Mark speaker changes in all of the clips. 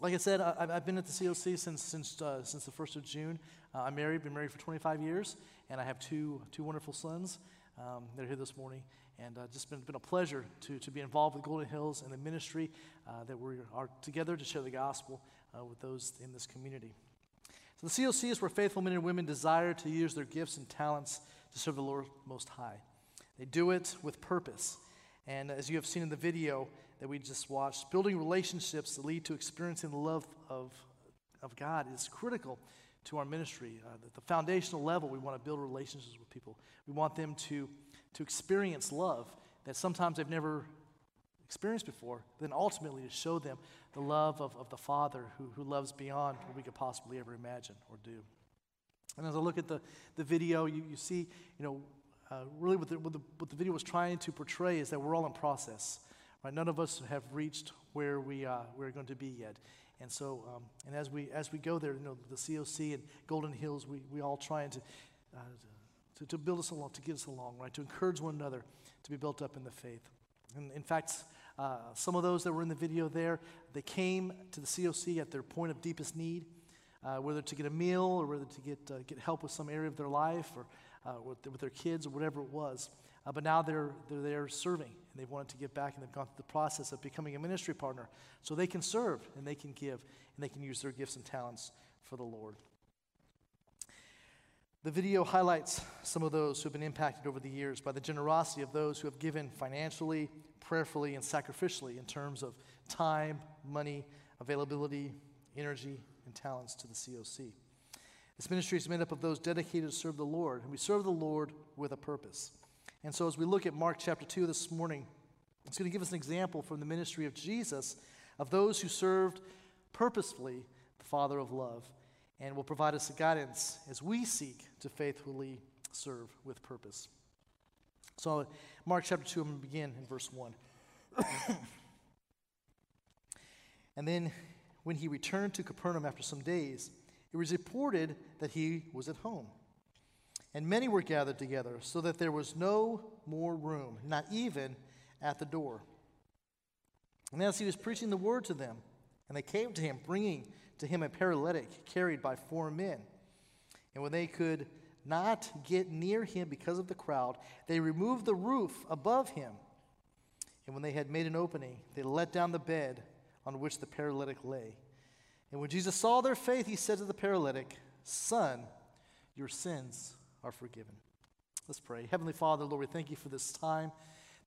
Speaker 1: like I said, I, I've been at the COC since, since, uh, since the 1st of June. Uh, I'm married, been married for 25 years, and I have two, two wonderful sons. Um, they're here this morning, and uh, just been, been a pleasure to, to be involved with Golden Hills and the ministry uh, that we are together to share the gospel uh, with those in this community. So the COC is where faithful men and women desire to use their gifts and talents to serve the Lord Most High. They do it with purpose. And as you have seen in the video that we just watched, building relationships that lead to experiencing the love of, of God is critical to our ministry. Uh, at the foundational level, we want to build relationships with people. We want them to, to experience love that sometimes they've never experienced before, then ultimately to show them the love of, of the Father who, who loves beyond what we could possibly ever imagine or do. And as I look at the, the video, you, you see, you know, uh, really what the, what, the, what the video was trying to portray is that we're all in process. Right? None of us have reached where we, uh, we're going to be yet. And so, um, and as we, as we go there, you know, the COC and Golden Hills, we, we all trying to, uh, to, to build us along, to get us along, right? To encourage one another to be built up in the faith. And in fact, uh, some of those that were in the video there, they came to the COC at their point of deepest need, uh, whether to get a meal or whether to get, uh, get help with some area of their life or uh, with, with, their kids or whatever it was. Uh, but now they're, they're there serving and they've wanted to give back and they've gone through the process of becoming a ministry partner so they can serve and they can give and they can use their gifts and talents for the Lord. The video highlights some of those who have been impacted over the years by the generosity of those who have given financially, prayerfully, and sacrificially in terms of time, money, availability, energy, and talents to the COC. This ministry is made up of those dedicated to serve the Lord, and we serve the Lord with a purpose. And so, as we look at Mark chapter 2 this morning, it's going to give us an example from the ministry of Jesus of those who served purposefully the Father of love, and will provide us a guidance as we seek to faithfully serve with purpose. So, Mark chapter 2, I'm going to begin in verse 1. and then, when he returned to Capernaum after some days, it was reported that he was at home. And many were gathered together, so that there was no more room, not even at the door. And as he was preaching the word to them, and they came to him, bringing to him a paralytic carried by four men. And when they could not get near him because of the crowd, they removed the roof above him. And when they had made an opening, they let down the bed on which the paralytic lay. And when Jesus saw their faith, he said to the paralytic, Son, your sins are forgiven. Let's pray. Heavenly Father, Lord, we thank you for this time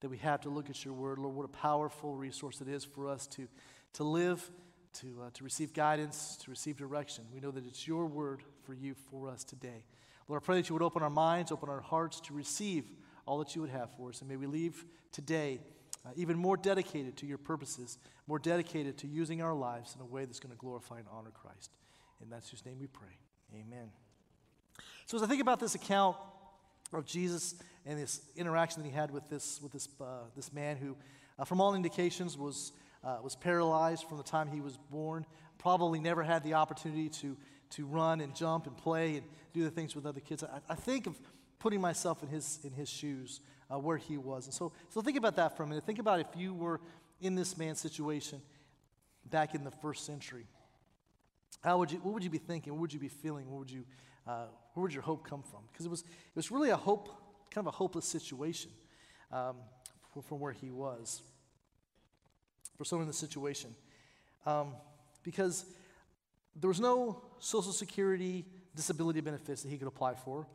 Speaker 1: that we have to look at your word. Lord, what a powerful resource it is for us to, to live, to, uh, to receive guidance, to receive direction. We know that it's your word for you, for us today. Lord, I pray that you would open our minds, open our hearts to receive all that you would have for us. And may we leave today uh, even more dedicated to your purposes, more dedicated to using our lives in a way that's going to glorify and honor Christ. In that's whose name we pray. Amen. So as I think about this account of Jesus and this interaction that he had with this, with this, uh, this man who, uh, from all indications, was, uh, was paralyzed from the time he was born, probably never had the opportunity to, to run and jump and play and do the things with other kids. I, I think of putting myself in his, in his shoes, uh, where he was. And so, so think about that for a minute. Think about if you were in this man's situation back in the first century. How would you, what would you be thinking? What would you be feeling? What would you, uh, where would your hope come from? Because it was, it was really a hope, kind of a hopeless situation um, from where he was for someone in the situation. Um, because there was no Social Security disability benefits that he could apply for.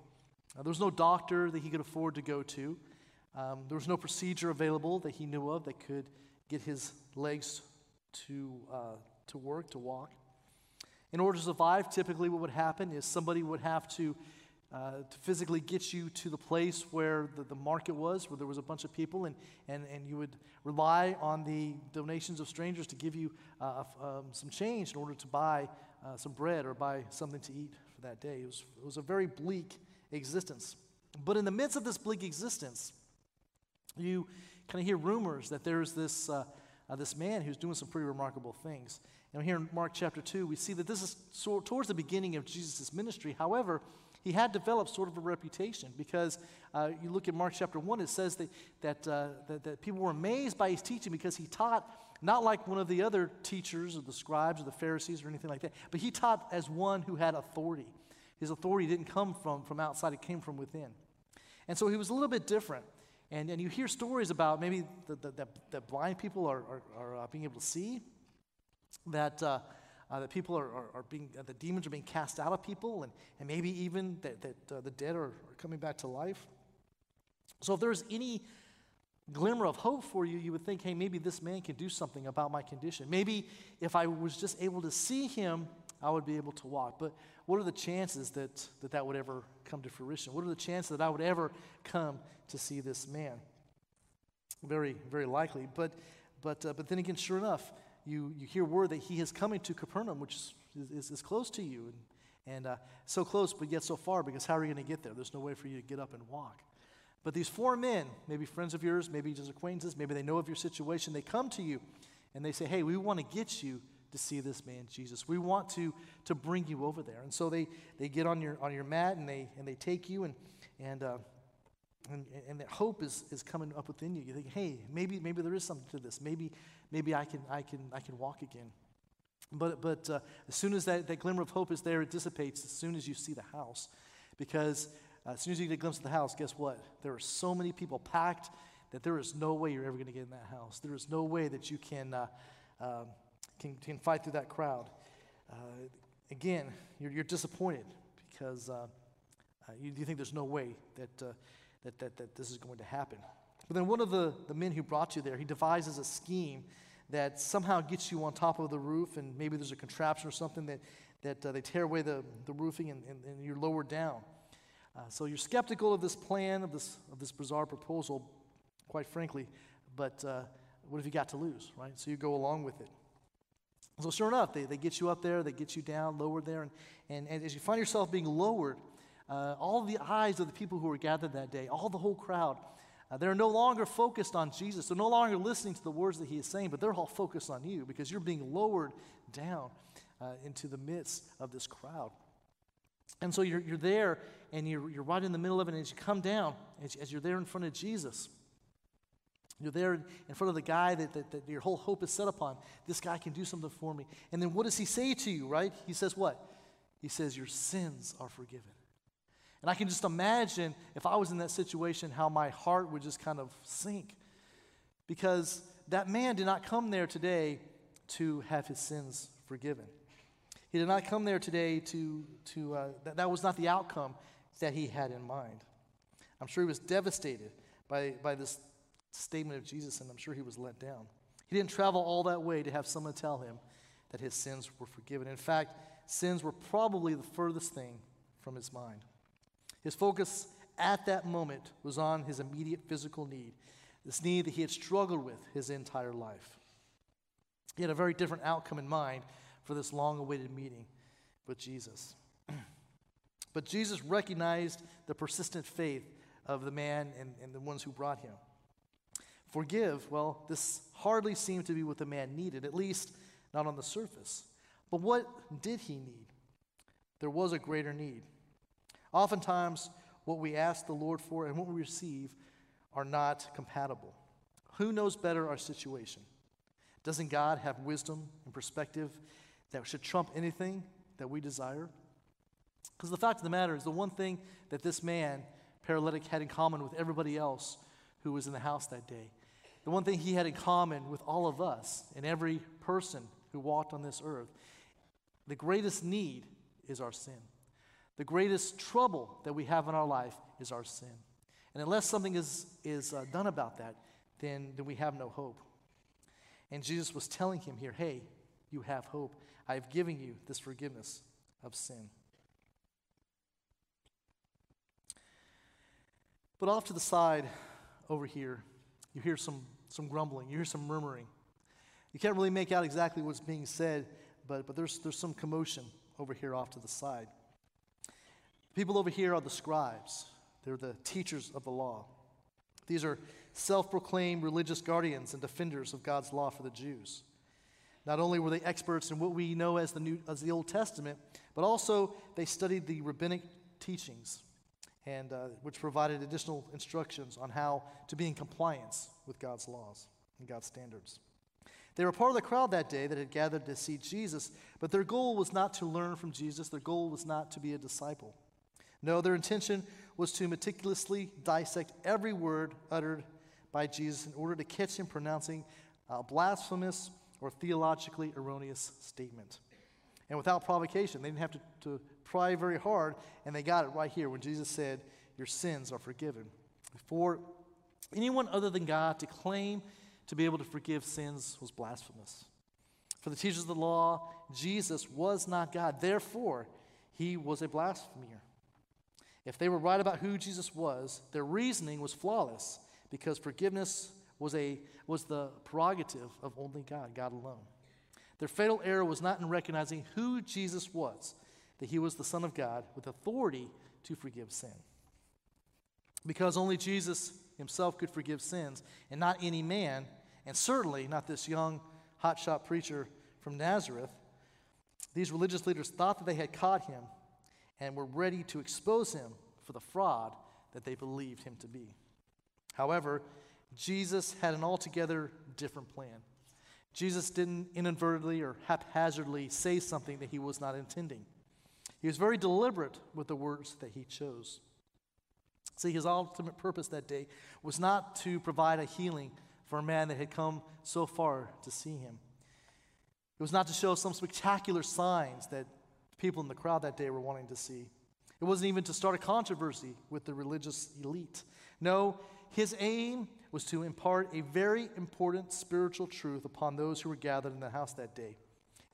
Speaker 1: Uh, there was no doctor that he could afford to go to. Um, there was no procedure available that he knew of that could get his legs to, uh, to work, to walk. In order to survive, typically what would happen is somebody would have to, uh, to physically get you to the place where the, the market was, where there was a bunch of people, and, and, and you would rely on the donations of strangers to give you uh, um, some change in order to buy uh, some bread or buy something to eat for that day. It was, it was a very bleak existence. But in the midst of this bleak existence, you kind of hear rumors that there's this, uh, uh, this man who's doing some pretty remarkable things. And here in Mark chapter 2, we see that this is so, towards the beginning of Jesus' ministry. However, he had developed sort of a reputation because uh, you look at Mark chapter 1, it says that, that, uh, that, that, people were amazed by his teaching because he taught not like one of the other teachers or the scribes or the Pharisees or anything like that, but he taught as one who had authority. His authority didn't come from, from outside, it came from within. And so he was a little bit different. And, and you hear stories about maybe that blind people are, are, are uh, being able to see, that, uh, uh, that people are, are, are, being, uh, the demons are being cast out of people, and, and maybe even that, that uh, the dead are, are coming back to life. So if there's any glimmer of hope for you, you would think, hey, maybe this man can do something about my condition. Maybe if I was just able to see him, I would be able to walk. But what are the chances that that, that would ever come to fruition? What are the chances that I would ever come to see this man? Very, very likely. But, but, uh, but then again, sure enough, you, you hear word that he is coming to Capernaum, which is, is, is close to you. And, and uh, so close, but yet so far, because how are you going to get there? There's no way for you to get up and walk. But these four men, maybe friends of yours, maybe just acquaintances, maybe they know of your situation, they come to you and they say, Hey, we want to get you to see this man Jesus. We want to, to bring you over there. And so they, they get on your, on your mat and they, and they take you and, and, uh, and, and that hope is, is coming up within you. You think, hey, maybe, maybe there is something to this. Maybe, maybe I, can, I, can, I can walk again. But, but uh, as soon as that, that glimmer of hope is there, it dissipates as soon as you see the house. Because uh, as soon as you get a glimpse of the house, guess what? There are so many people packed that there is no way you're ever going to get in that house. There is no way that you can, uh, um, can, can fight through that crowd. Uh, again, you're, you're, disappointed because uh, uh, you, you, think there's no way that, that, that, that this is going to happen. But then one of the, the men who brought you there, he devises a scheme that somehow gets you on top of the roof, and maybe there's a contraption or something that, that they tear away the, the roofing and, and, and you're lowered down. Uh, so you're skeptical of this plan, of this, of this bizarre proposal, quite frankly, but uh, what have you got to lose, right? So you go along with it. So sure enough, they, they get you up there, they get you down, lowered there, and, and, and as you find yourself being lowered, uh, all the eyes of the people who were gathered that day, all the whole crowd, uh, they're no longer focused on Jesus. They're no longer listening to the words that he is saying, but they're all focused on you because you're being lowered down uh, into the midst of this crowd. And so you're, you're there and you're, you're right in the middle of it. And as you come down, as, as you're there in front of Jesus, you're there in front of the guy that, that, that, your whole hope is set upon. This guy can do something for me. And then what does he say to you, right? He says, What? He says, Your sins are forgiven. And I can just imagine if I was in that situation, how my heart would just kind of sink. Because that man did not come there today to have his sins forgiven. He did not come there today to, to uh, that, that was not the outcome that he had in mind. I'm sure he was devastated by, by this statement of Jesus, and I'm sure he was let down. He didn't travel all that way to have someone tell him that his sins were forgiven. In fact, sins were probably the furthest thing from his mind. His focus at that moment was on his immediate physical need, this need that he had struggled with his entire life. He had a very different outcome in mind for this long awaited meeting with Jesus. but Jesus recognized the persistent faith of the man and, and the ones who brought him. Forgive, well, this hardly seemed to be what the man needed, at least not on the surface. But what did he need? There was a greater need. Oftentimes, what we ask the Lord for and what we receive are not compatible. Who knows better our situation? Doesn't God have wisdom and perspective that should trump anything that we desire? Because the fact of the matter is, the one thing that this man, paralytic, had in common with everybody else who was in the house that day, the one thing he had in common with all of us and every person who walked on this earth, the greatest need is our sin. The greatest trouble that we have in our life is our sin. And unless something is, is uh, done about that, then, then we have no hope. And Jesus was telling him here, hey, you have hope. I have given you this forgiveness of sin. But off to the side over here, you hear some, some grumbling, you hear some murmuring. You can't really make out exactly what's being said, but, but there's, there's some commotion over here off to the side. People over here are the scribes, they're the teachers of the law. These are self proclaimed religious guardians and defenders of God's law for the Jews. Not only were they experts in what we know as the, New, as the Old Testament, but also they studied the rabbinic teachings, and, uh, which provided additional instructions on how to be in compliance with God's laws and God's standards. They were part of the crowd that day that had gathered to see Jesus, but their goal was not to learn from Jesus. Their goal was not to be a disciple. No, their intention was to meticulously dissect every word uttered by Jesus in order to catch him pronouncing a blasphemous or theologically erroneous statement. And without provocation, they didn't have to, to pry very hard, and they got it right here when Jesus said, Your sins are forgiven. For anyone other than God to claim to be able to forgive sins was blasphemous. For the teachers of the law, Jesus was not God. Therefore, he was a blasphemer. If they were right about who Jesus was, their reasoning was flawless because forgiveness was, a, was the prerogative of only God, God alone. Their fatal error was not in recognizing who Jesus was, that he was the Son of God with authority to forgive sin. Because only Jesus himself could forgive sins, and not any man, and certainly not this young hotshot preacher from Nazareth, these religious leaders thought that they had caught him and were ready to expose him for the fraud that they believed him to be. However, Jesus had an altogether different plan. Jesus didn't inadvertently or haphazardly say something that he was not intending. He was very deliberate with the words that he chose. See, his ultimate purpose that day was not to provide a healing for a man that had come so far to see him. It was not to show some spectacular signs that people in the crowd that day were wanting to see. It wasn't even to start a controversy with the religious elite. No, his aim was to impart a very important spiritual truth upon those who were gathered in the house that day.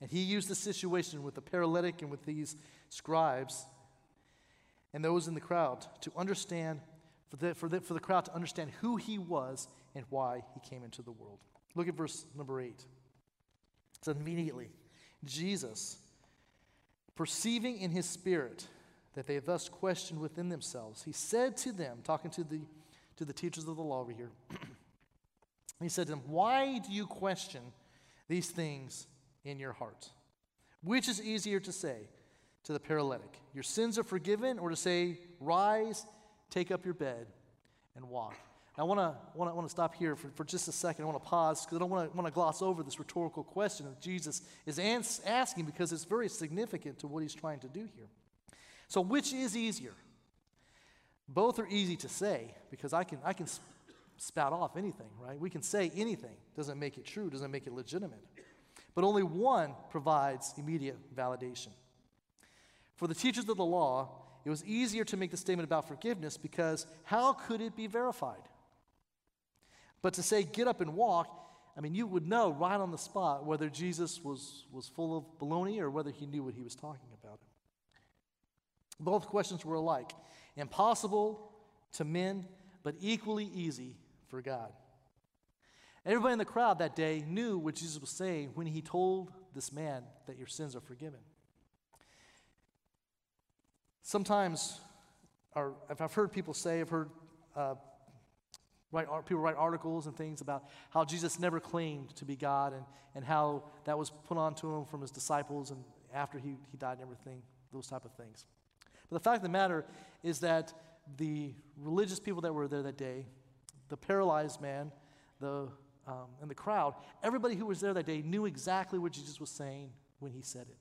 Speaker 1: And he used the situation with the paralytic and with these scribes and those in the crowd to understand, for the, for the, for the crowd to understand who he was and why he came into the world. Look at verse number 8. It says, Immediately, Jesus, perceiving in his spirit that they thus questioned within themselves, he said to them, talking to the to the teachers of the law over here. he said to them, Why do you question these things in your heart? Which is easier to say to the paralytic, Your sins are forgiven, or to say, Rise, take up your bed, and walk? I want to want to stop here for, for just a second. I want to pause because I don't want to want to gloss over this rhetorical question that Jesus is ans- asking because it's very significant to what he's trying to do here. So, which is easier? Both are easy to say because I can, I can spout off anything, right? We can say anything. Doesn't make it true, doesn't make it legitimate. But only one provides immediate validation. For the teachers of the law, it was easier to make the statement about forgiveness because how could it be verified? But to say, get up and walk, I mean, you would know right on the spot whether Jesus was, was full of baloney or whether he knew what he was talking about. Both questions were alike impossible to men, but equally easy for God. Everybody in the crowd that day knew what Jesus was saying when he told this man that your sins are forgiven. Sometimes, or I've heard people say, I've heard uh, write, people write articles and things about how Jesus never claimed to be God and, and how that was put onto him from his disciples and after he, he died and everything, those type of things. But the fact of the matter is that the religious people that were there that day, the paralyzed man, the, um, and the crowd, everybody who was there that day knew exactly what Jesus was saying when he said it.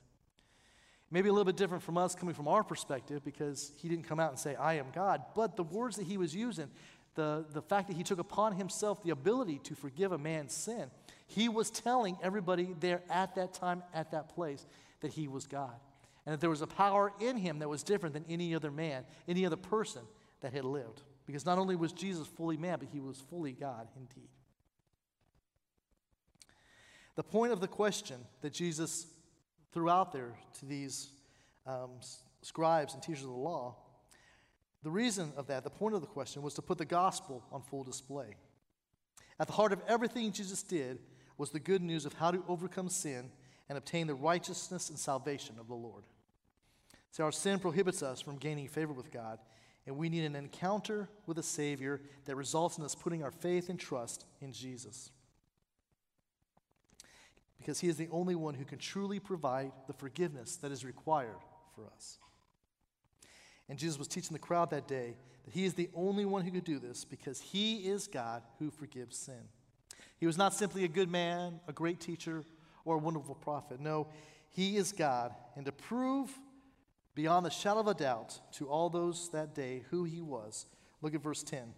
Speaker 1: Maybe a little bit different from us coming from our perspective because he didn't come out and say, I am God. But the words that he was using, the, the fact that he took upon himself the ability to forgive a man's sin, he was telling everybody there at that time, at that place, that he was God and that there was a power in him that was different than any other man, any other person that had lived. Because not only was Jesus fully man, but he was fully God indeed. The point of the question that Jesus threw out there to these um, scribes and teachers of the law, the reason of that, the point of the question, was to put the gospel on full display. At the heart of everything Jesus did was the good news of how to overcome sin and obtain the righteousness and salvation of the Lord. See, our sin prohibits us from gaining favor with God, and we need an encounter with a Savior that results in us putting our faith and trust in Jesus. Because He is the only one who can truly provide the forgiveness that is required for us. And Jesus was teaching the crowd that day that He is the only one who could do this because He is God who forgives sin. He was not simply a good man, a great teacher, or a wonderful prophet. No, he is God. And to prove beyond the shadow of a doubt to all those that day who he was, look at verse 10.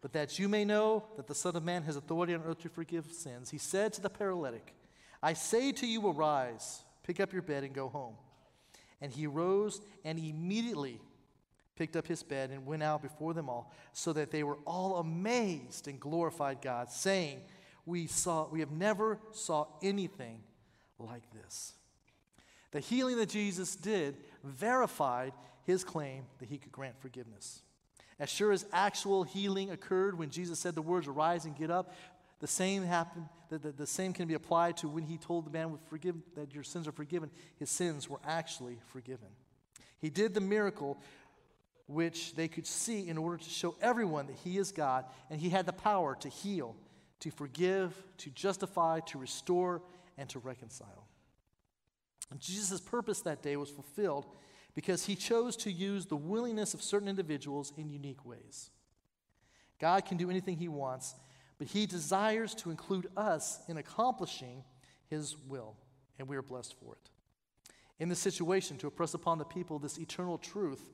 Speaker 1: But that you may know that the Son of Man has authority on earth to forgive sins, he said to the paralytic, I say to you, arise, pick up your bed, and go home. And he rose and immediately picked up his bed and went out before them all, so that they were all amazed and glorified God, saying, We saw we have never saw anything like this. The healing that Jesus did verified his claim that he could grant forgiveness. As sure as actual healing occurred when Jesus said the words, Arise and get up, the same happened, the, the, the same can be applied to when he told the man forgive, that your sins are forgiven. His sins were actually forgiven. He did the miracle which they could see in order to show everyone that he is God and he had the power to heal, to forgive, to justify, to restore, and to reconcile. And Jesus' purpose that day was fulfilled because he chose to use the willingness of certain individuals in unique ways. God can do anything he wants, but he desires to include us in accomplishing his will, and we are blessed for it. In this situation, to impress upon the people this eternal truth,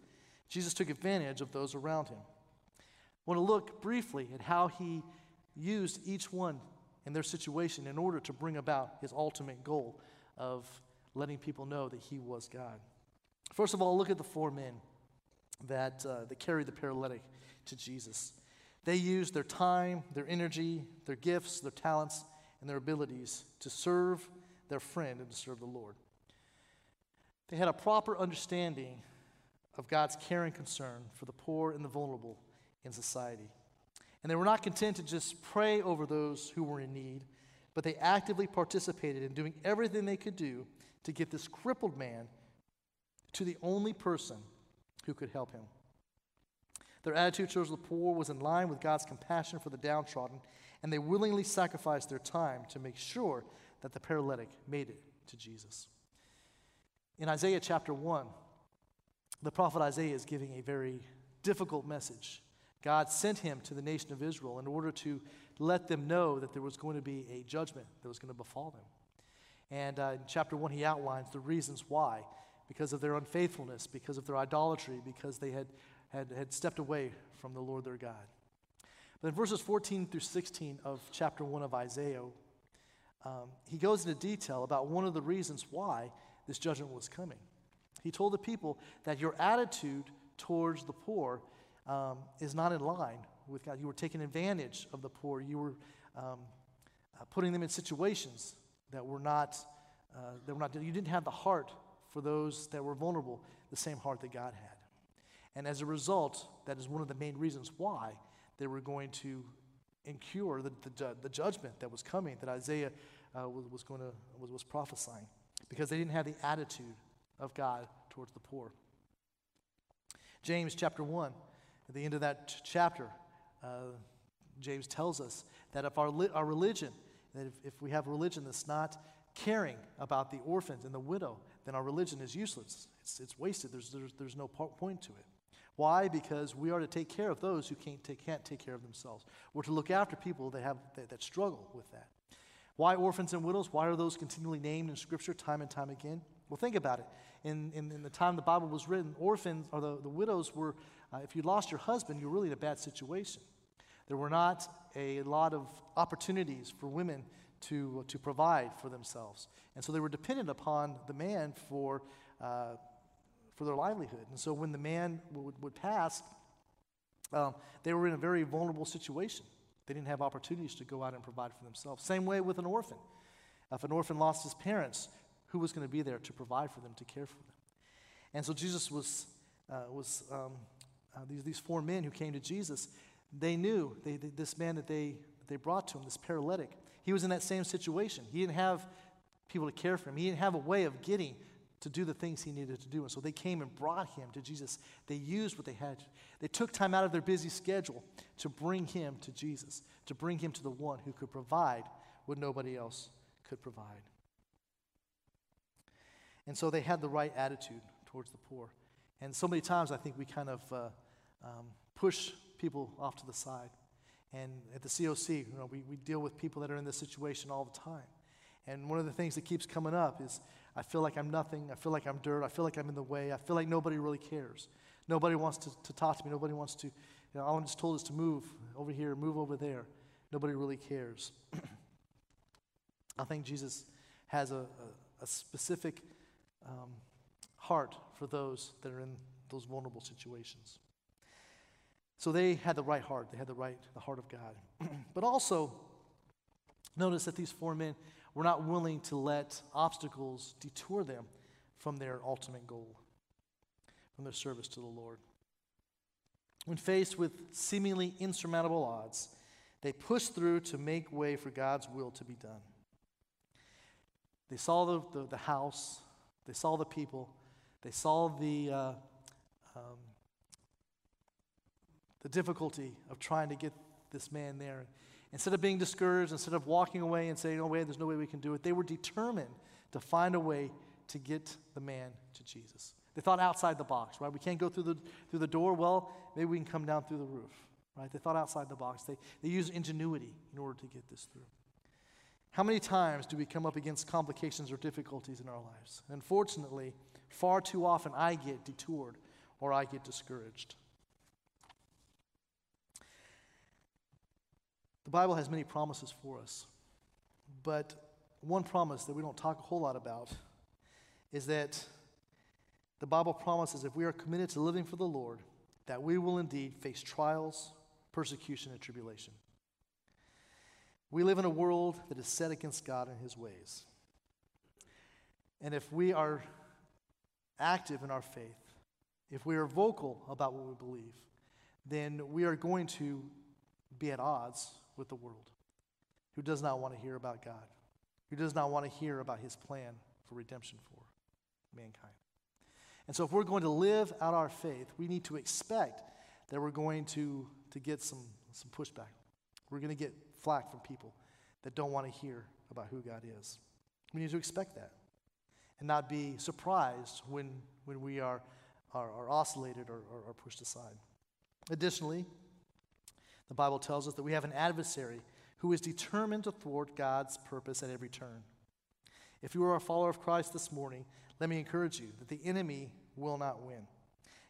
Speaker 1: Jesus took advantage of those around him. I want to look briefly at how he used each one in their situation in order to bring about his ultimate goal of letting people know that he was God. First of all, look at the four men that, uh, that carried the paralytic to Jesus. They used their time, their energy, their gifts, their talents, and their abilities to serve their friend and to serve the Lord. They had a proper understanding of God's care and concern for the poor and the vulnerable in society. And they were not content to just pray over those who were in need, but they actively participated in doing everything they could do to get this crippled man to the only person who could help him. Their attitude towards the poor was in line with God's compassion for the downtrodden, and they willingly sacrificed their time to make sure that the paralytic made it to Jesus. In Isaiah chapter 1, the prophet Isaiah is giving a very difficult message. God sent him to the nation of Israel in order to let them know that there was going to be a judgment that was going to befall them. And uh, in chapter 1, he outlines the reasons why because of their unfaithfulness, because of their idolatry, because they had, had, had stepped away from the Lord their God. But in verses 14 through 16 of chapter 1 of Isaiah, um, he goes into detail about one of the reasons why this judgment was coming. He told the people that your attitude towards the poor um, is not in line with God. You were taking advantage of the poor. You were um, uh, putting them in situations that were not, uh, that were not, you didn't have the heart for those that were vulnerable, the same heart that God had. And as a result, that is one of the main reasons why they were going to incur the, the, the judgment that was coming, that Isaiah uh, was, going to, was, was prophesying, because they didn't have the attitude of God towards the poor. James chapter 1, at the end of that ch- chapter, uh, James tells us that if our, li- our religion, that if, if we have a religion that's not caring about the orphans and the widow, then our religion is useless. It's, it's wasted. There's, there's, there's no point to it. Why? Because we are to take care of those who can't take, can't take care of themselves. We're to look after people that, have, that, that struggle with that. Why orphans and widows? Why are those continually named in Scripture time and time again? Well, think about it. In, in, in the time the Bible was written, orphans or the, the widows were, uh, if you lost your husband, you were really in a bad situation. There were not a lot of opportunities for women to, uh, to provide for themselves. And so they were dependent upon the man for, uh, for their livelihood. And so when the man would, would pass, um, they were in a very vulnerable situation. They didn't have opportunities to go out and provide for themselves. Same way with an orphan. If an orphan lost his parents, who was going to be there to provide for them, to care for them? And so Jesus was, uh, was um, uh, these, these four men who came to Jesus, they knew they, they, this man that they, they brought to him, this paralytic, he was in that same situation. He didn't have people to care for him, he didn't have a way of getting to do the things he needed to do. And so they came and brought him to Jesus. They used what they had. They took time out of their busy schedule to bring him to Jesus, to bring him to the one who could provide what nobody else could provide. And so they had the right attitude towards the poor. And so many times I think we kind of uh, um, push people off to the side And at the COC, you know, we, we deal with people that are in this situation all the time. And one of the things that keeps coming up is I feel like I'm nothing. I feel like I'm dirt. I feel like I'm in the way. I feel like nobody really cares. Nobody wants to, to talk to me. Nobody wants to, you know, all I'm just told is to move over here, move over there. Nobody really cares. I think Jesus has a, a, a specific um, heart for those that are in those vulnerable situations. So they had the right heart. They had the right, the heart of God. but also, notice that these four men were not willing to let obstacles detour them from their ultimate goal, from their service to the Lord. When faced with seemingly insurmountable odds, they pushed through to make way for God's will to be done. They saw the, the, the house, they saw the people, they saw the, uh, um, the difficulty of trying to get this man there. Instead of being discouraged, instead of walking away and saying, oh, wait, there's no way we can do it, they were determined to find a way to get the man to Jesus. They thought outside the box, right? We can't go through the, through the door. Well, maybe we can come down through the roof, right? They thought outside the box. They, they used ingenuity in order to get this through. How many times do we come up against complications or difficulties in our lives? Unfortunately, far too often I get detoured or I get discouraged. The Bible has many promises for us, but one promise that we don't talk a whole lot about is that the Bible promises if we are committed to living for the Lord, that we will indeed face trials, persecution, and tribulation. We live in a world that is set against God and his ways. And if we are active in our faith, if we are vocal about what we believe, then we are going to be at odds with the world, who does not want to hear about God, who does not want to hear about his plan for redemption for mankind. And so, if we're going to live out our faith, we need to expect that we're going to, to get some, some pushback. We're going to get flack from people that don't want to hear about who God is. We need to expect that and not be surprised when, when we are, are, are oscillated or, or, or pushed aside. Additionally, the Bible tells us that we have an adversary who is determined to thwart God's purpose at every turn. If you are a follower of Christ this morning, let me encourage you that the enemy will not win.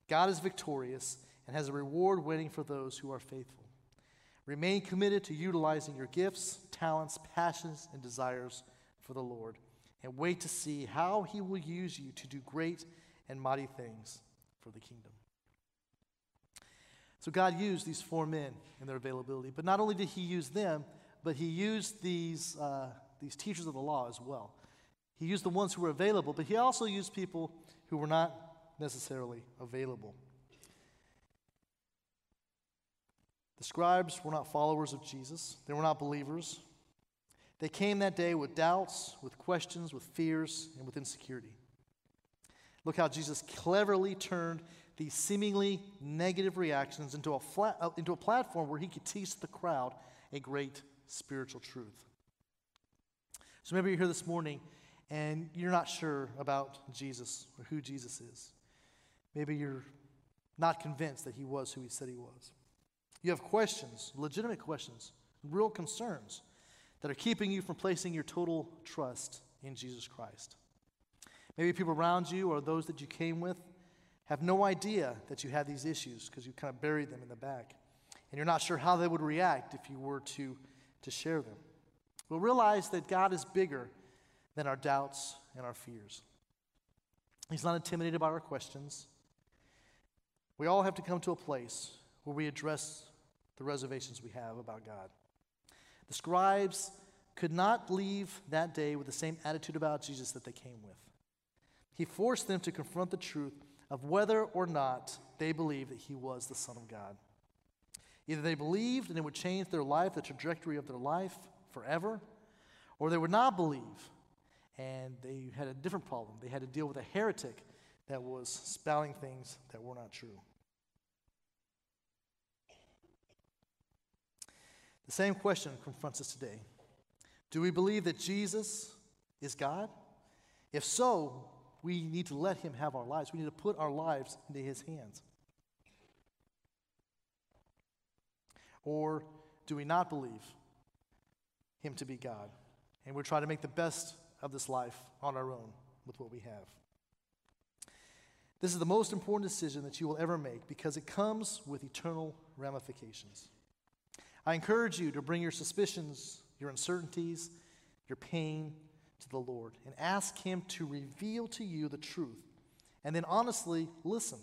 Speaker 1: God is victorious and has a reward waiting for those who are faithful. Remain committed to utilizing your gifts, talents, passions, and desires for the Lord, and wait to see how He will use you to do great and mighty things for the kingdom. So God used these four men in their availability. But not only did He use them, but He used these, uh, these teachers of the law as well. He used the ones who were available, but He also used people who were not necessarily available. The scribes were not followers of Jesus, they were not believers. They came that day with doubts, with questions, with fears, and with insecurity. Look how Jesus cleverly turned these seemingly negative reactions into a, flat, uh, into a platform where he could teach the crowd a great spiritual truth. So maybe you're here this morning and you're not sure about Jesus or who Jesus is. Maybe you're not convinced that he was who he said he was. You have questions, legitimate questions, real concerns that are keeping you from placing your total trust in Jesus Christ. Maybe people around you or those that you came with have no idea that you have these issues because you kind of buried them in the back. And you're not sure how they would react if you were to, to share them. Well, realize that God is bigger than our doubts and our fears. He's not intimidated by our questions. We all have to come to a place where we address the reservations we have about God. The scribes could not leave that day with the same attitude about Jesus that they came with. He forced them to confront the truth of whether or not they believed that he was the Son of God. Either they believed and it would change their life, the trajectory of their life forever, or they would not believe and they had a different problem. They had to deal with a heretic that was spouting things that were not true. The same question confronts us today Do we believe that Jesus is God? If so, we need to let Him have our lives. We need to put our lives into His hands. Or do we not believe him to be God? And we're trying to make the best of this life on our own with what we have. This is the most important decision that you will ever make because it comes with eternal ramifications. I encourage you to bring your suspicions, your uncertainties, your pain to the Lord and ask Him to reveal to you the truth. And then honestly listen.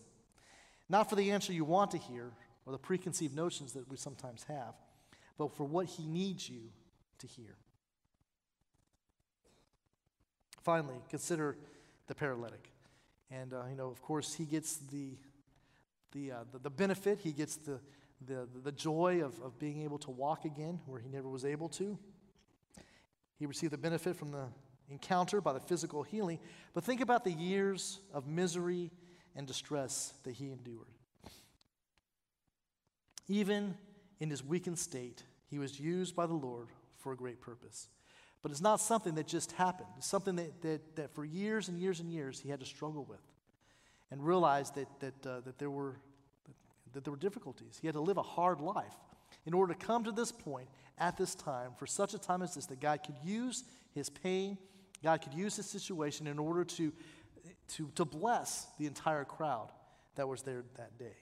Speaker 1: Not for the answer you want to hear or the preconceived notions that we sometimes have, but for what He needs you to hear. Finally, consider the paralytic. And, uh, you know, of course, he gets the, the, uh, the, the, benefit, he gets the, the, the joy of, of being able to walk again where he never was able to. He received the benefit from the encounter by the physical healing. But think about the years of misery and distress that he endured. Even in his weakened state, he was used by the Lord for a great purpose. But it's not something that just happened. It's something that, that, that for years and years and years he had to struggle with and realize that, that, uh, that, there were, that there were difficulties. He had to live a hard life in order to come to this point at this time, for such a time as this, that God could use his pain, God could use his situation in order to, to, to bless the entire crowd that was there that day.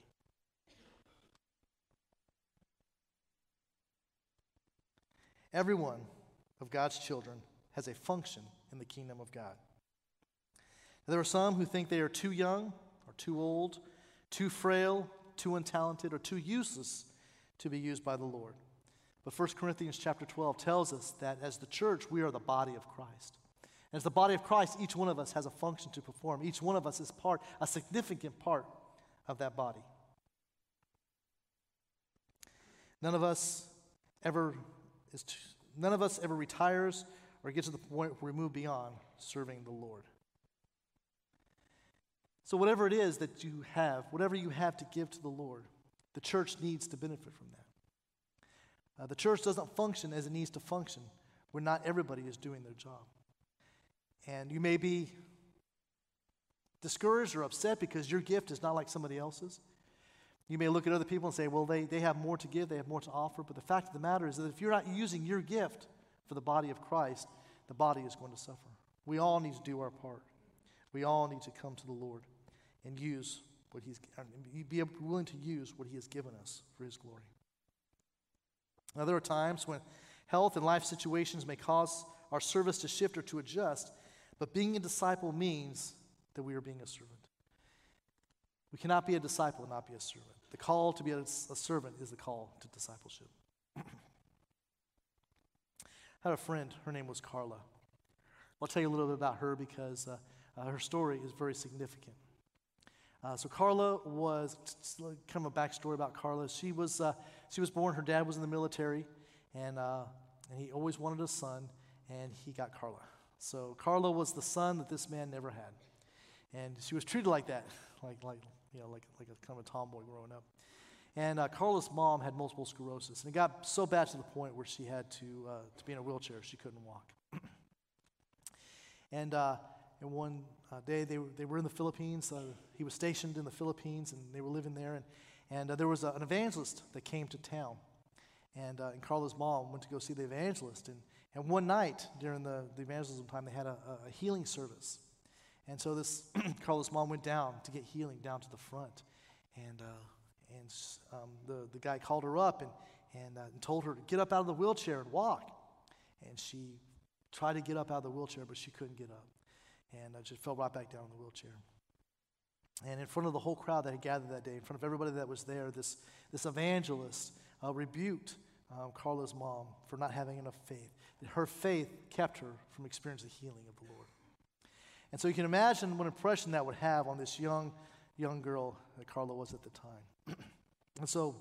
Speaker 1: Everyone of God's children has a function in the kingdom of God. There are some who think they are too young or too old, too frail, too untalented, or too useless to be used by the Lord. But 1 Corinthians chapter 12 tells us that as the church, we are the body of Christ. As the body of Christ, each one of us has a function to perform. Each one of us is part, a significant part of that body. None of us ever is None of us ever retires or gets to the point where we move beyond serving the Lord. So, whatever it is that you have, whatever you have to give to the Lord, the church needs to benefit from that. Uh, the church doesn't function as it needs to function where not everybody is doing their job. And you may be discouraged or upset because your gift is not like somebody else's. You may look at other people and say, well, they, they have more to give, they have more to offer. But the fact of the matter is that if you're not using your gift for the body of Christ, the body is going to suffer. We all need to do our part. We all need to come to the Lord and use what He's, be willing to use what He has given us for His glory. Now, there are times when health and life situations may cause our service to shift or to adjust, but being a disciple means that we are being a servant. We cannot be a disciple and not be a servant. The call to be a, servant is the call to discipleship. I had a friend, her name was Carla. I'll tell you a little bit about her because uh, uh, her story is very significant. Uh, so Carla was kind of a backstory about Carla. She was uh, she was born. Her dad was in the military, and uh, and he always wanted a son, and he got Carla. So Carla was the son that this man never had, and she was treated like that, like like you know, like, like a kind of a tomboy growing up. And uh, Carla's mom had multiple sclerosis, and it got so bad to the point where she had to, uh, to be in a wheelchair. She couldn't walk. and, uh, and one uh, day they, they were in the Philippines. Uh, he was stationed in the Philippines, and they were living there. And, and uh, there was a, an evangelist that came to town. And, and Carla's mom went to go see the evangelist. And, and one night during the, the evangelism time, they had a, a healing service. And so this Carla's mom went down to get healing down to the front, and uh, and um, the the guy called her up and and, uh, and told her to get up out of the wheelchair and walk, and she tried to get up out of the wheelchair, but she couldn't get up, and uh, just fell right back down in the wheelchair. And in front of the whole crowd that had gathered that day, in front of everybody that was there, this this evangelist uh, rebuked um, Carla's mom for not having enough faith. Her faith kept her from experiencing the healing of the Lord. And so you can imagine what impression that would have on this young, young girl that Carla was at the time. and so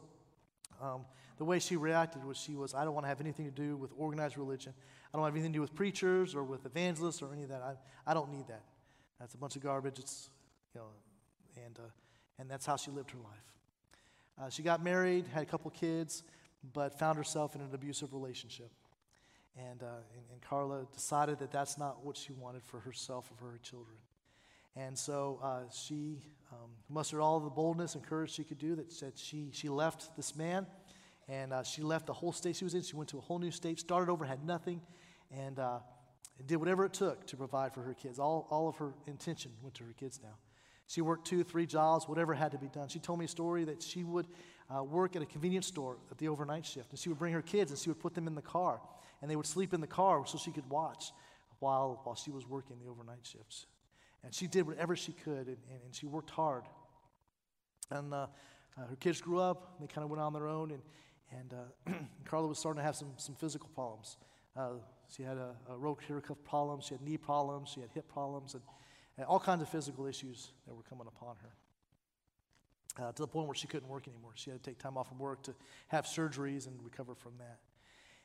Speaker 1: um, the way she reacted was she was, I don't want to have anything to do with organized religion. I don't have anything to do with preachers or with evangelists or any of that. I, I don't need that. That's a bunch of garbage. It's, you know, and, uh, and that's how she lived her life. Uh, she got married, had a couple kids, but found herself in an abusive relationship. And, uh, and, and, Carla decided that that's not what she wanted for herself or for her children. And so uh, she um, mustered all the boldness and courage she could do that said she, she left this man And uh, she left the whole state she was in. She went to a whole new state, started over, had nothing, and uh, did whatever it took to provide for her kids. All, all of her intention went to her kids now. She worked two, three jobs, whatever had to be done. She told me a story that she would uh, work at a convenience store at the overnight shift, and she would bring her kids and she would put them in the car, and they would sleep in the car so she could watch while, while she was working the overnight shifts. And she did whatever she could, and, and, and she worked hard. And uh, uh, her kids grew up, they kind of went on their own, and, and uh, Carla was starting to have some, some physical problems. Uh, she had a, a rotator cuff problem, she had knee problems, she had hip problems, and, and all kinds of physical issues that were coming upon her. Uh, to the point where she couldn't work anymore. She had to take time off from work to have surgeries and recover from that.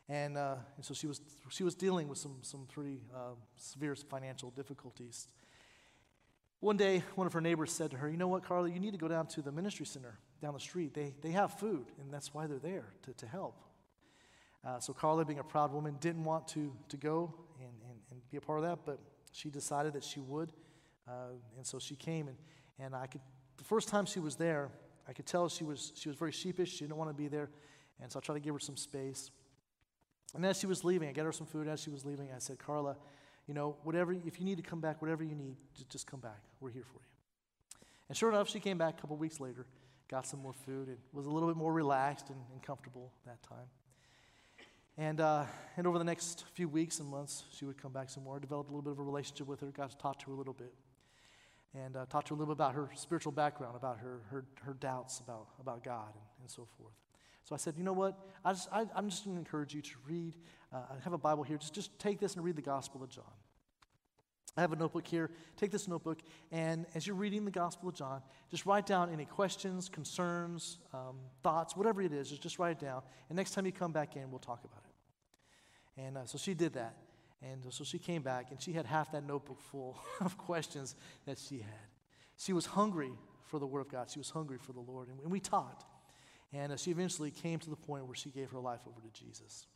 Speaker 1: And, uh, and so she was, she was dealing with some, some pretty uh, severe financial difficulties. One day, one of her neighbors said to her, You know what, Carla, you need to go down to the ministry center down the street. They, they have food, and that's why they're there, to, to help. Uh, so Carla, being a proud woman, didn't want to, to go and, and, and be a part of that, but she decided that she would. Uh, and so she came, and, and I could, the first time she was there, I could tell she was, she was very sheepish. She didn't want to be there. And so I tried to give her some space. And as she was leaving, I got her some food. As she was leaving, I said, Carla, you know, whatever, if you need to come back, whatever you need, just, come back. We're here for you. And sure enough, she came back a couple weeks later, got some more food, and was a little bit more relaxed and, and comfortable that time. And, uh, and over the next few weeks and months, she would come back some more. Developed a little bit of a relationship with her, got to talk to her a little bit, and uh, talked to her a little bit about her spiritual background, about her, her, her doubts about, about God, and, and so forth. So I said, you know what? I just, I, am just going to encourage you to read. Uh, I have a Bible here. Just, just take this and read the Gospel of John. I have a notebook here. Take this notebook, and as you're reading the Gospel of John, just write down any questions, concerns, um, thoughts, whatever it is, just, just write it down. And next time you come back in, we'll talk about it. And uh, so she did that. And so she came back, and she had half that notebook full of questions that she had. She was hungry for the Word of God, she was hungry for the Lord. And we talked. And uh, she eventually came to the point where she gave her life over to Jesus.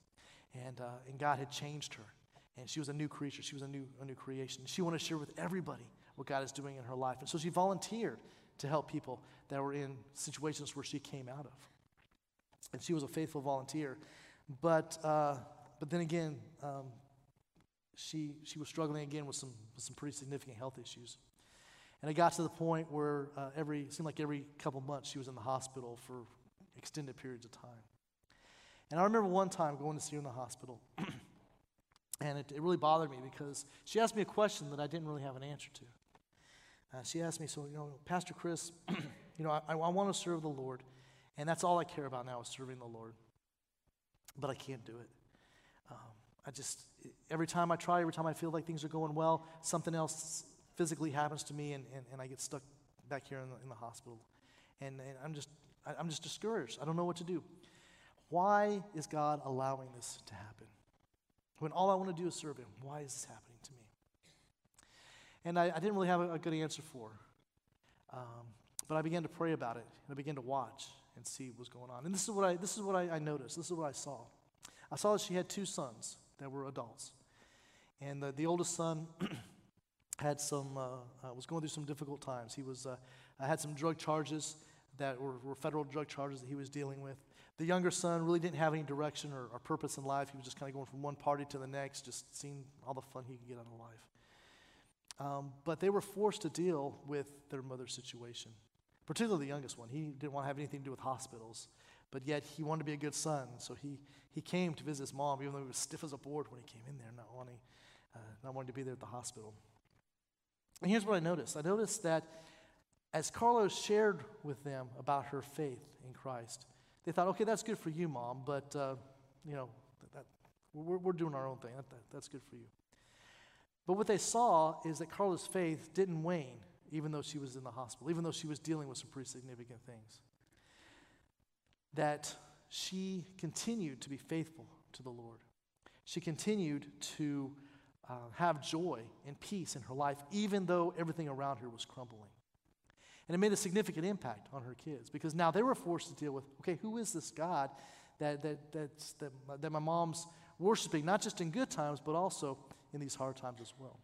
Speaker 1: And, uh, and God had changed her. And she was a new creature. She was a new, a new creation. She wanted to share with everybody what God is doing in her life. And so she volunteered to help people that were in situations where she came out of. And she was a faithful volunteer. But, uh, but then again, um, she, she was struggling again with some, with some pretty significant health issues. And it got to the point where uh, every, it seemed like every couple months she was in the hospital for extended periods of time. And I remember one time going to see her in the hospital, and it, it, really bothered me because she asked me a question that I didn't really have an answer to. Uh, she asked me, So, you know, Pastor Chris, you know, I, I want to serve the Lord, and that's all I care about now is serving the Lord, but I can't do it. Um, I just, every time I try, every time I feel like things are going well, something else physically happens to me, and, and, and I get stuck back here in the, in the hospital. And, and I'm just, I, am just discouraged. I don't know what to do. Why is God allowing this to happen? When all I want to do is serve Him, why is this happening to me? And I, I didn't really have a, a good answer for. Um, but I began to pray about it, and I began to watch and see what was going on. And this is what I, this is what I, I noticed. This is what I saw. I saw that she had two sons that were adults. And the, the oldest son had some, uh, uh, was going through some difficult times. He was, uh, had some drug charges that were, were, federal drug charges that he was dealing with. The younger son really didn't have any direction or, or purpose in life. He was just kind of going from one party to the next, just seeing all the fun he could get out of life. Um, but they were forced to deal with their mother's situation, particularly the youngest one. He didn't want to have anything to do with hospitals, but yet he wanted to be a good son. So he, he came to visit his mom, even though he was stiff as a board when he came in there, not wanting, uh, not wanting to be there at the hospital. And here's what I noticed I noticed that as Carla shared with them about her faith in Christ, they thought, okay, that's good for you, mom, but, uh, you know, that, we're, we're doing our own thing. That, that, that's good for you. But what they saw is that Carla's faith didn't wane, even though she was in the hospital, even though she was dealing with some pretty significant things. That she continued to be faithful to the Lord. She continued to uh, have joy and peace in her life, even though everything around her was crumbling. And it made a significant impact on her kids because now they were forced to deal with okay, who is this God that, that, that's, that, that my mom's worshiping, not just in good times, but also in these hard times as well.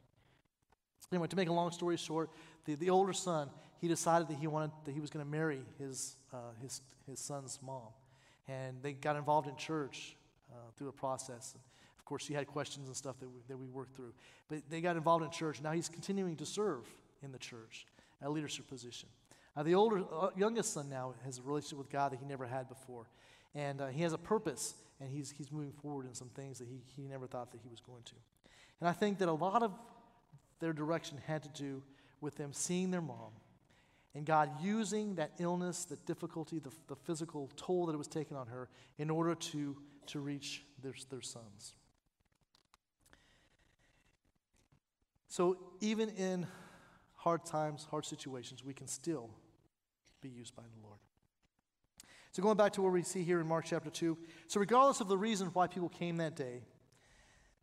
Speaker 1: Anyway, to make a long story short, the, the older son, he decided that he wanted that he was going to marry his, uh, his, his son's mom. And they got involved in church uh, through a process. And of course, she had questions and stuff that we, that we worked through. But they got involved in church. Now he's continuing to serve in the church, a leadership position. Uh, the older, uh, youngest son now has a relationship with God that he never had before. And uh, he has a purpose, and he's, he's moving forward in some things that he, he never thought that he was going to. And I think that a lot of their direction had to do with them seeing their mom and God using that illness, the difficulty, the, the physical toll that it was taking on her in order to, to reach their, their sons. So even in hard times, hard situations, we can still be used by the Lord. So, going back to what we see here in Mark chapter 2. So, regardless of the reason why people came that day,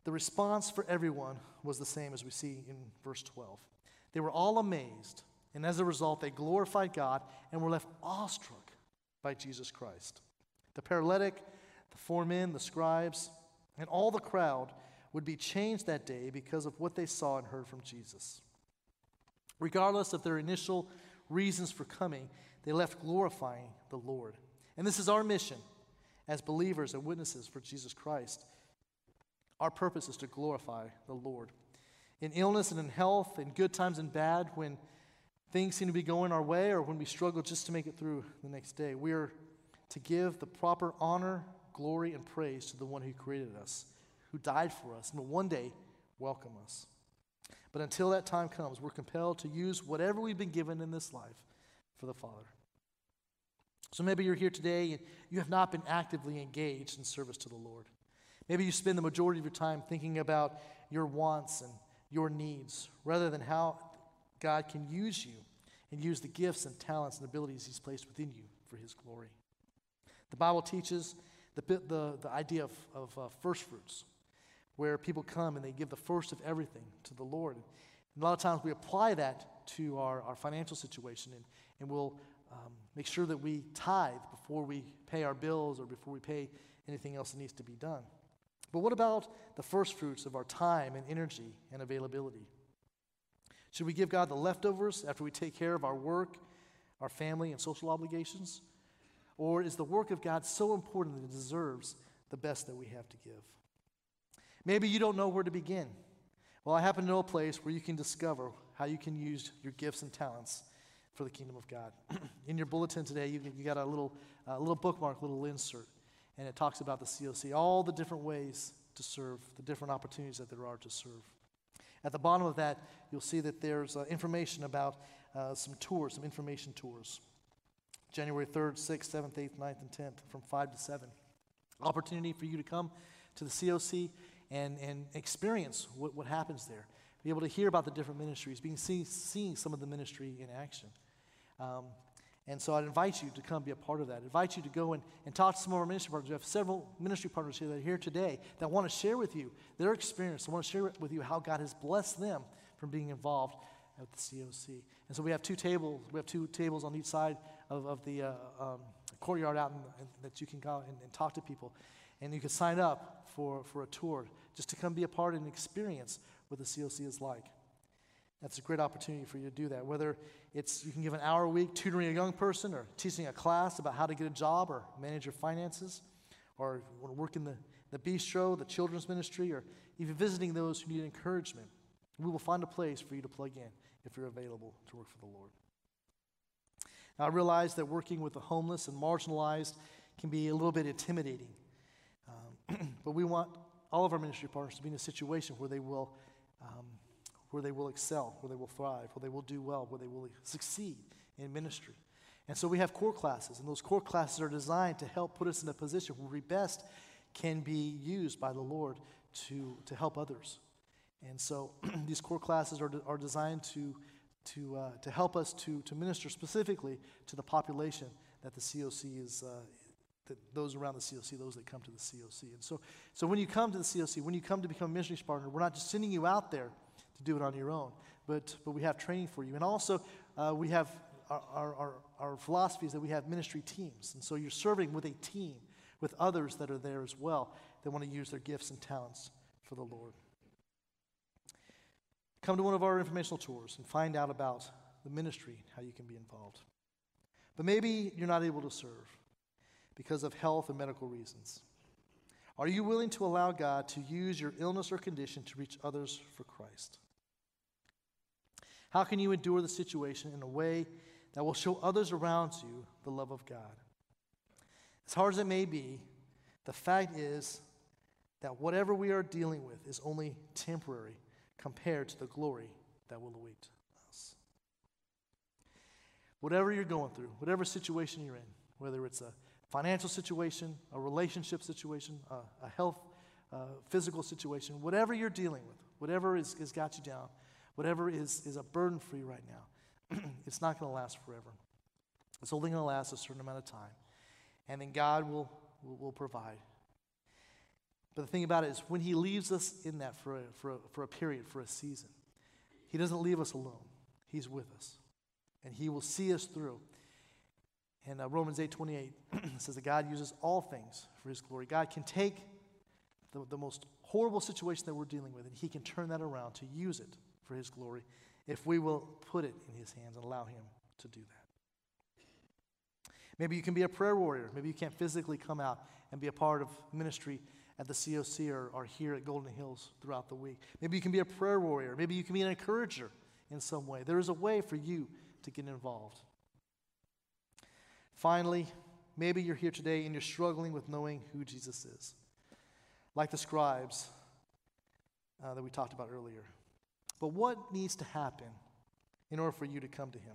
Speaker 1: the response for everyone was the same as we see in verse 12. They were all amazed, and as a result, they glorified God and were left awestruck by Jesus Christ. The paralytic, the four men, the scribes, and all the crowd would be changed that day because of what they saw and heard from Jesus. Regardless of their initial reasons for coming, they left glorifying the Lord. And this is our mission as believers and witnesses for Jesus Christ. Our purpose is to glorify the Lord. In illness and in health, in good times and bad, when things seem to be going our way or when we struggle just to make it through the next day, we are to give the proper honor, glory, and praise to the one who created us, who died for us, and will one day welcome us. But until that time comes, we're compelled to use whatever we've been given in this life for the Father. So maybe you're here today and you have not been actively engaged in service to the Lord. Maybe you spend the majority of your time thinking about your wants and your needs rather than how God can use you and use the gifts and talents and abilities He's placed within you for His glory. The Bible teaches the, the, the idea of, of uh, first fruits where people come and they give the first of everything to the Lord. And a lot of times we apply that to our, our financial situation and, and we'll um, make sure that we tithe before we pay our bills or before we pay anything else that needs to be done. But what about the first fruits of our time and energy and availability? Should we give God the leftovers after we take care of our work, our family, and social obligations? Or is the work of God so important that it deserves the best that we have to give? Maybe you don't know where to begin. Well, I happen to know a place where you can discover how you can use your gifts and talents for the kingdom of God. In your bulletin today, you, you got a little, uh, little bookmark, little insert, and it talks about the COC, all the different ways to serve, the different opportunities that there are to serve. At the bottom of that, you'll see that there's uh, information about uh, some tours, some information tours. January 3rd, 6th, 7th, 8th, 9th, and 10th from 5 to 7. Opportunity for you to come to the COC and, and experience what, what happens there. Be able to hear about the different ministries, being see, seeing some of the ministry in action. Um, and so I'd invite you to come be a part of that. I'd invite you to go and, and talk to some of our ministry partners. We have several ministry partners here that are here today that want to share with you their experience. They want to share with you how God has blessed them from being involved at the COC. And so we have two tables. We have two tables on each side of, of the uh, um, courtyard out in, in, that you can go and, and talk to people. And you can sign up for, for a tour just to come be a part and experience what the COC is like. That's a great opportunity for you to do that. Whether it's you can give an hour a week tutoring a young person or teaching a class about how to get a job or manage your finances, or work in the, the bistro, the children's ministry, or even visiting those who need encouragement. We will find a place for you to plug in if you're available to work for the Lord. Now, I realize that working with the homeless and marginalized can be a little bit intimidating. Um, but we want all of our ministry partners to be in a situation where they will, um, where they will excel, where they will thrive, where they will do well, where they will succeed in ministry. And so we have core classes, and those core classes are designed to help put us in a position where we best can be used by the Lord to, to help others. And so these core classes are, are designed to, to, uh, to help us to, to minister specifically to the population that the COC is, uh, that those around the COC, those that come to the COC. And so, so when you come to the COC, when you come to become a ministry partner, we're not just sending you out there to do it on your own, but, but we have training for you. And also, uh, we have our, our, our, our philosophy is that we have ministry teams. And so you're serving with a team, with others that are there as well that want to use their gifts and talents for the Lord. Come to one of our informational tours and find out about the ministry, how you can be involved. But maybe you're not able to serve. because of health and medical reasons? Are you willing to allow God to use your illness or condition to reach others for Christ? How can you endure the situation in a way that will show others around you the love of God? As hard as it may be, the fact is that whatever we are dealing with is only temporary compared to the glory that will await us. Whatever you're going through, whatever situation you're in, whether it's a financial situation, a relationship situation, a, a health, uh, physical situation, whatever you're dealing with, whatever has got you down, whatever is, is a burden for you right now, it's not going to last forever. It's only going to last a certain amount of time. And then God will, will, will provide. But the thing about it is, when He leaves us in that for a, for, a, for a period, for a season, He doesn't leave us alone. He's with us. And He will see us through. And uh, Romans 8 28 says that God uses all things for His glory. God can take the, the most horrible situation that we're dealing with, and He can turn that around to use it for His glory if we will put it in His hands and allow Him to do that. Maybe you can be a prayer warrior. Maybe you can't physically come out and be a part of ministry at the COC or, or here at Golden Hills throughout the week. Maybe you can be a prayer warrior. Maybe you can be an encourager in some way. There is a way for you to get involved. Finally, maybe you're here today and you're struggling with knowing who Jesus is. Like the scribes uh, that we talked about earlier. But what needs to happen in order for you to come to Him?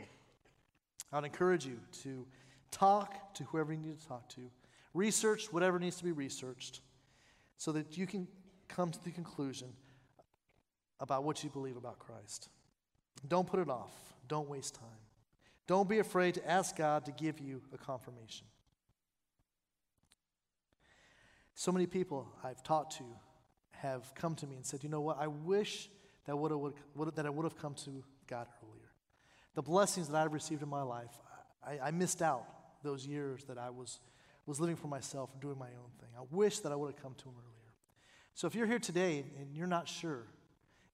Speaker 1: I would encourage you to talk to whoever you need to talk to, research whatever needs to be researched, so that you can come to the conclusion about what you believe about Christ. Don't put it off, don't waste time. Don't be afraid to ask God to give you a confirmation. So many people I've talked to have come to me and said, you know what, I wish that, would have, that I would have come to God earlier. The blessings that I've received in my life, I, I missed out those years that I was, was living for myself and doing my own thing. I wish that I would have come to Him earlier. So if you're here today and you're not sure,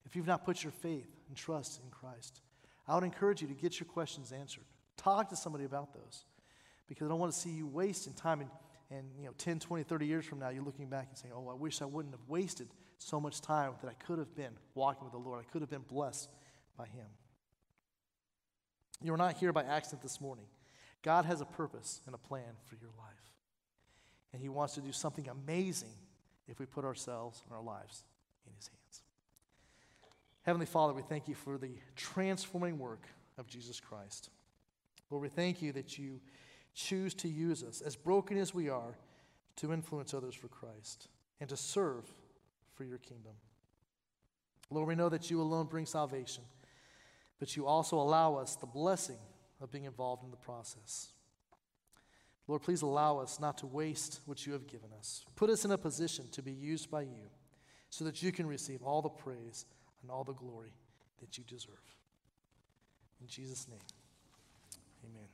Speaker 1: if you've not put your faith and trust in Christ, I would encourage you to get your questions answered. Talk to somebody about those because I don't want to see you wasting time. And, and you know, 10, 20, 30 years from now, you're looking back and saying, oh, I wish I wouldn't have wasted so much time that I could have been walking with the Lord. I could have been blessed by Him. You're not here by accident this morning. God has a purpose and a plan for your life. And He wants to do something amazing if we put ourselves and our lives in His hands. Heavenly Father, we thank you for the transforming work of Jesus Christ. Lord, we thank you that you choose to use us, as broken as we are, to influence others for Christ and to serve for your kingdom. Lord, we know that you alone bring salvation, but you also allow us the blessing of being involved in the process. Lord, please allow us not to waste what you have given us. Put us in a position to be used by you so that you can receive all the praise and all the glory that you deserve. In Jesus' name, amen.